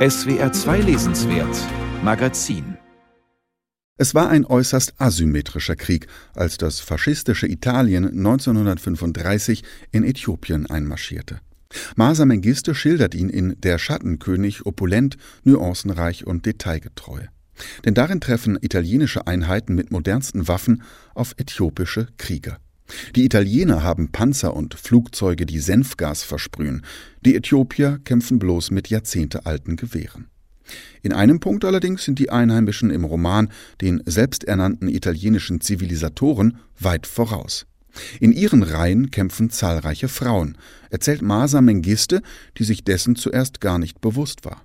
SWR 2 Lesenswert Magazin es war ein äußerst asymmetrischer Krieg, als das faschistische Italien 1935 in Äthiopien einmarschierte. Masa Mengiste schildert ihn in Der Schattenkönig opulent, nuancenreich und detailgetreu. Denn darin treffen italienische Einheiten mit modernsten Waffen auf äthiopische Krieger. Die Italiener haben Panzer und Flugzeuge, die Senfgas versprühen. Die Äthiopier kämpfen bloß mit jahrzehntealten Gewehren. In einem Punkt allerdings sind die Einheimischen im Roman den selbsternannten italienischen Zivilisatoren weit voraus. In ihren Reihen kämpfen zahlreiche Frauen, erzählt Masa Mengiste, die sich dessen zuerst gar nicht bewusst war.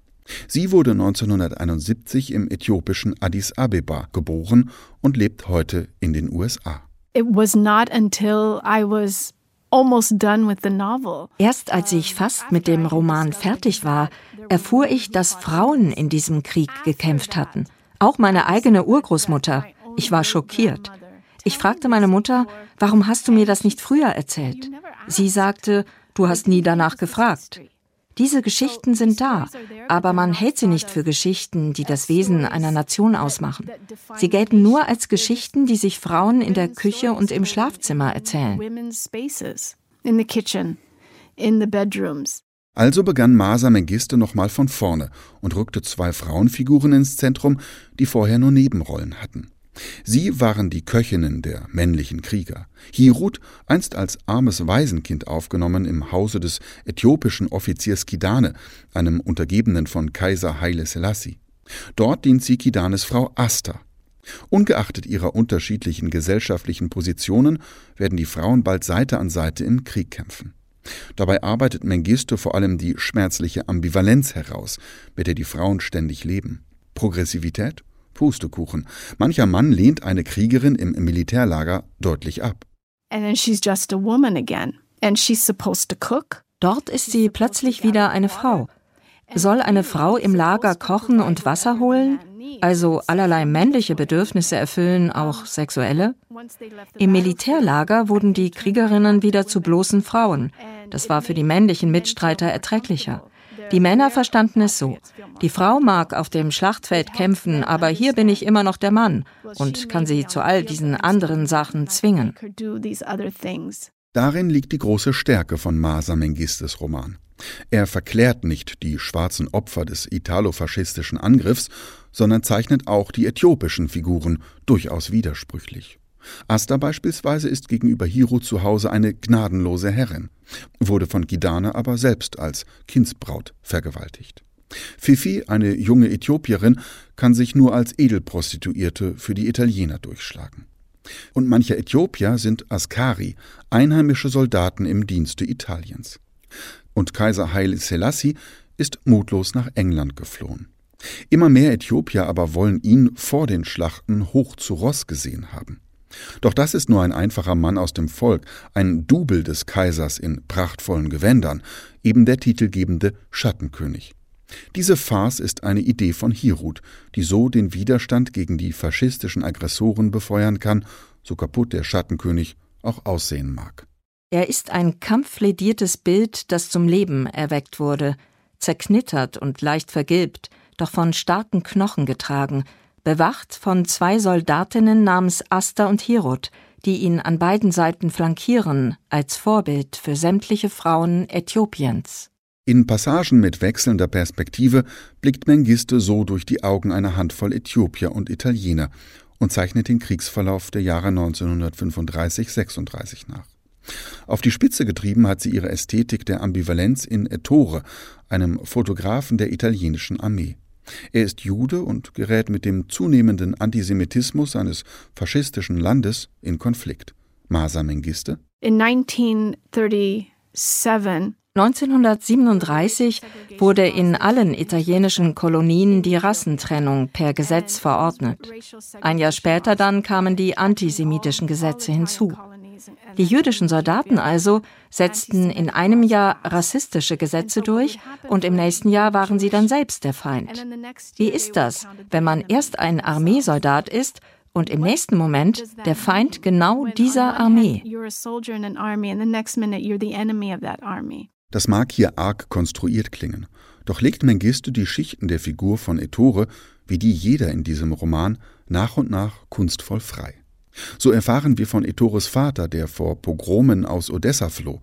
Sie wurde 1971 im äthiopischen Addis Abeba geboren und lebt heute in den USA. It was not until I was Erst als ich fast mit dem Roman fertig war, erfuhr ich, dass Frauen in diesem Krieg gekämpft hatten. Auch meine eigene Urgroßmutter. Ich war schockiert. Ich fragte meine Mutter, warum hast du mir das nicht früher erzählt? Sie sagte, du hast nie danach gefragt. Diese Geschichten sind da, aber man hält sie nicht für Geschichten, die das Wesen einer Nation ausmachen. Sie gelten nur als Geschichten, die sich Frauen in der Küche und im Schlafzimmer erzählen. Also begann Masa Mengiste nochmal von vorne und rückte zwei Frauenfiguren ins Zentrum, die vorher nur Nebenrollen hatten. Sie waren die Köchinnen der männlichen Krieger. Hirut, einst als armes Waisenkind aufgenommen im Hause des äthiopischen Offiziers Kidane, einem Untergebenen von Kaiser Haile Selassie. Dort dient sie Kidanes Frau Asta. Ungeachtet ihrer unterschiedlichen gesellschaftlichen Positionen werden die Frauen bald Seite an Seite im Krieg kämpfen. Dabei arbeitet Mengistu vor allem die schmerzliche Ambivalenz heraus, mit der die Frauen ständig leben. Progressivität Pustekuchen. Mancher Mann lehnt eine Kriegerin im Militärlager deutlich ab. Dort ist sie plötzlich wieder eine Frau. Soll eine Frau im Lager kochen und Wasser holen? Also allerlei männliche Bedürfnisse erfüllen, auch sexuelle? Im Militärlager wurden die Kriegerinnen wieder zu bloßen Frauen. Das war für die männlichen Mitstreiter erträglicher. Die Männer verstanden es so. Die Frau mag auf dem Schlachtfeld kämpfen, aber hier bin ich immer noch der Mann und kann sie zu all diesen anderen Sachen zwingen. Darin liegt die große Stärke von Masa Mengistes Roman. Er verklärt nicht die schwarzen Opfer des italofaschistischen Angriffs, sondern zeichnet auch die äthiopischen Figuren durchaus widersprüchlich. Asta beispielsweise ist gegenüber Hiro zu Hause eine gnadenlose Herrin, wurde von Gidane aber selbst als Kindsbraut vergewaltigt. Fifi, eine junge Äthiopierin, kann sich nur als Edelprostituierte für die Italiener durchschlagen. Und manche Äthiopier sind Askari, einheimische Soldaten im Dienste Italiens. Und Kaiser Haile Selassie ist mutlos nach England geflohen. Immer mehr Äthiopier aber wollen ihn vor den Schlachten hoch zu Ross gesehen haben. Doch das ist nur ein einfacher Mann aus dem Volk, ein Double des Kaisers in prachtvollen Gewändern, eben der titelgebende Schattenkönig. Diese Farce ist eine Idee von Hirut, die so den Widerstand gegen die faschistischen Aggressoren befeuern kann, so kaputt der Schattenkönig auch aussehen mag. Er ist ein kampflediertes Bild, das zum Leben erweckt wurde, zerknittert und leicht vergilbt, doch von starken Knochen getragen, bewacht von zwei Soldatinnen namens Asta und Hirot, die ihn an beiden Seiten flankieren, als Vorbild für sämtliche Frauen Äthiopiens. In Passagen mit wechselnder Perspektive blickt Mengiste so durch die Augen einer Handvoll Äthiopier und Italiener und zeichnet den Kriegsverlauf der Jahre 1935-36 nach. Auf die Spitze getrieben hat sie ihre Ästhetik der Ambivalenz in Ettore, einem Fotografen der italienischen Armee. Er ist Jude und gerät mit dem zunehmenden Antisemitismus seines faschistischen Landes in Konflikt. Masa Mengiste? In 1937 1937 wurde in allen italienischen Kolonien die Rassentrennung per Gesetz verordnet. Ein Jahr später dann kamen die antisemitischen Gesetze hinzu. Die jüdischen Soldaten also setzten in einem Jahr rassistische Gesetze durch und im nächsten Jahr waren sie dann selbst der Feind. Wie ist das, wenn man erst ein Armeesoldat ist und im nächsten Moment der Feind genau dieser Armee? Das mag hier arg konstruiert klingen. Doch legt Mengistu die Schichten der Figur von Ettore, wie die jeder in diesem Roman, nach und nach kunstvoll frei. So erfahren wir von Ettores Vater, der vor Pogromen aus Odessa floh,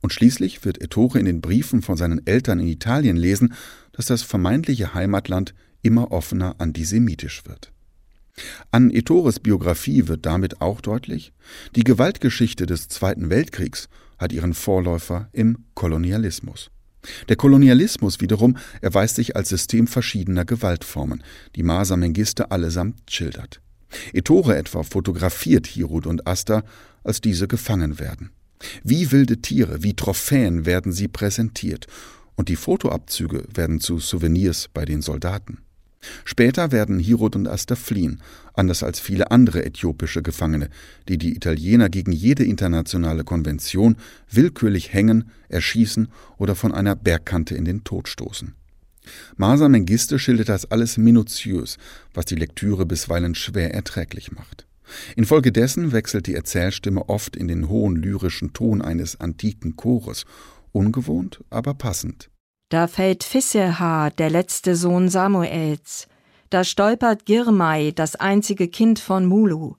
und schließlich wird Ettore in den Briefen von seinen Eltern in Italien lesen, dass das vermeintliche Heimatland immer offener antisemitisch wird. An Ettores Biografie wird damit auch deutlich, die Gewaltgeschichte des Zweiten Weltkriegs hat ihren Vorläufer im Kolonialismus. Der Kolonialismus wiederum erweist sich als System verschiedener Gewaltformen, die Masa Mengiste allesamt schildert. Ettore etwa fotografiert Hirut und Asta, als diese gefangen werden. Wie wilde Tiere, wie Trophäen werden sie präsentiert, und die Fotoabzüge werden zu Souvenirs bei den Soldaten. Später werden Hirot und Asta fliehen, anders als viele andere äthiopische Gefangene, die die Italiener gegen jede internationale Konvention willkürlich hängen, erschießen oder von einer Bergkante in den Tod stoßen. Masa Mengiste schildert das alles minutiös, was die Lektüre bisweilen schwer erträglich macht. Infolgedessen wechselt die Erzählstimme oft in den hohen lyrischen Ton eines antiken Chores, ungewohnt, aber passend. Da fällt Fisseha, der letzte Sohn Samuels. Da stolpert Girmai, das einzige Kind von Mulu.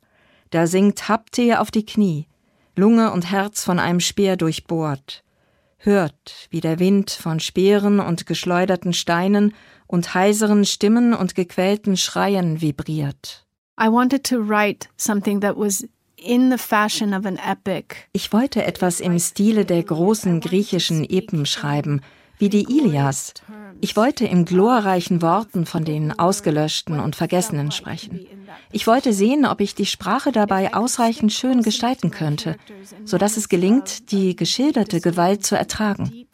Da sinkt Hapte auf die Knie, Lunge und Herz von einem Speer durchbohrt. Hört, wie der Wind von Speeren und geschleuderten Steinen und heiseren Stimmen und gequälten Schreien vibriert. I wanted to write something that was in the fashion of an epic. Ich wollte etwas im Stile der großen griechischen Epen schreiben, wie die Ilias. Ich wollte in glorreichen Worten von den Ausgelöschten und Vergessenen sprechen. Ich wollte sehen, ob ich die Sprache dabei ausreichend schön gestalten könnte, so dass es gelingt, die geschilderte Gewalt zu ertragen.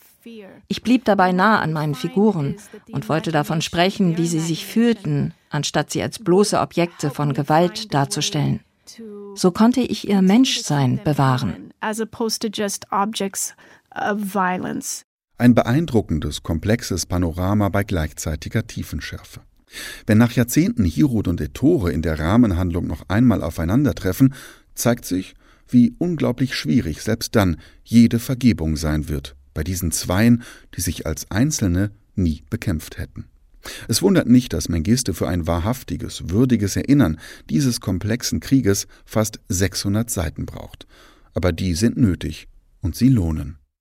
Ich blieb dabei nah an meinen Figuren und wollte davon sprechen, wie sie sich fühlten, anstatt sie als bloße Objekte von Gewalt darzustellen. So konnte ich ihr Menschsein bewahren. Ein beeindruckendes, komplexes Panorama bei gleichzeitiger Tiefenschärfe. Wenn nach Jahrzehnten Hirut und Ettore in der Rahmenhandlung noch einmal aufeinandertreffen, zeigt sich, wie unglaublich schwierig selbst dann jede Vergebung sein wird bei diesen Zweien, die sich als Einzelne nie bekämpft hätten. Es wundert nicht, dass Mengiste für ein wahrhaftiges, würdiges Erinnern dieses komplexen Krieges fast 600 Seiten braucht. Aber die sind nötig und sie lohnen.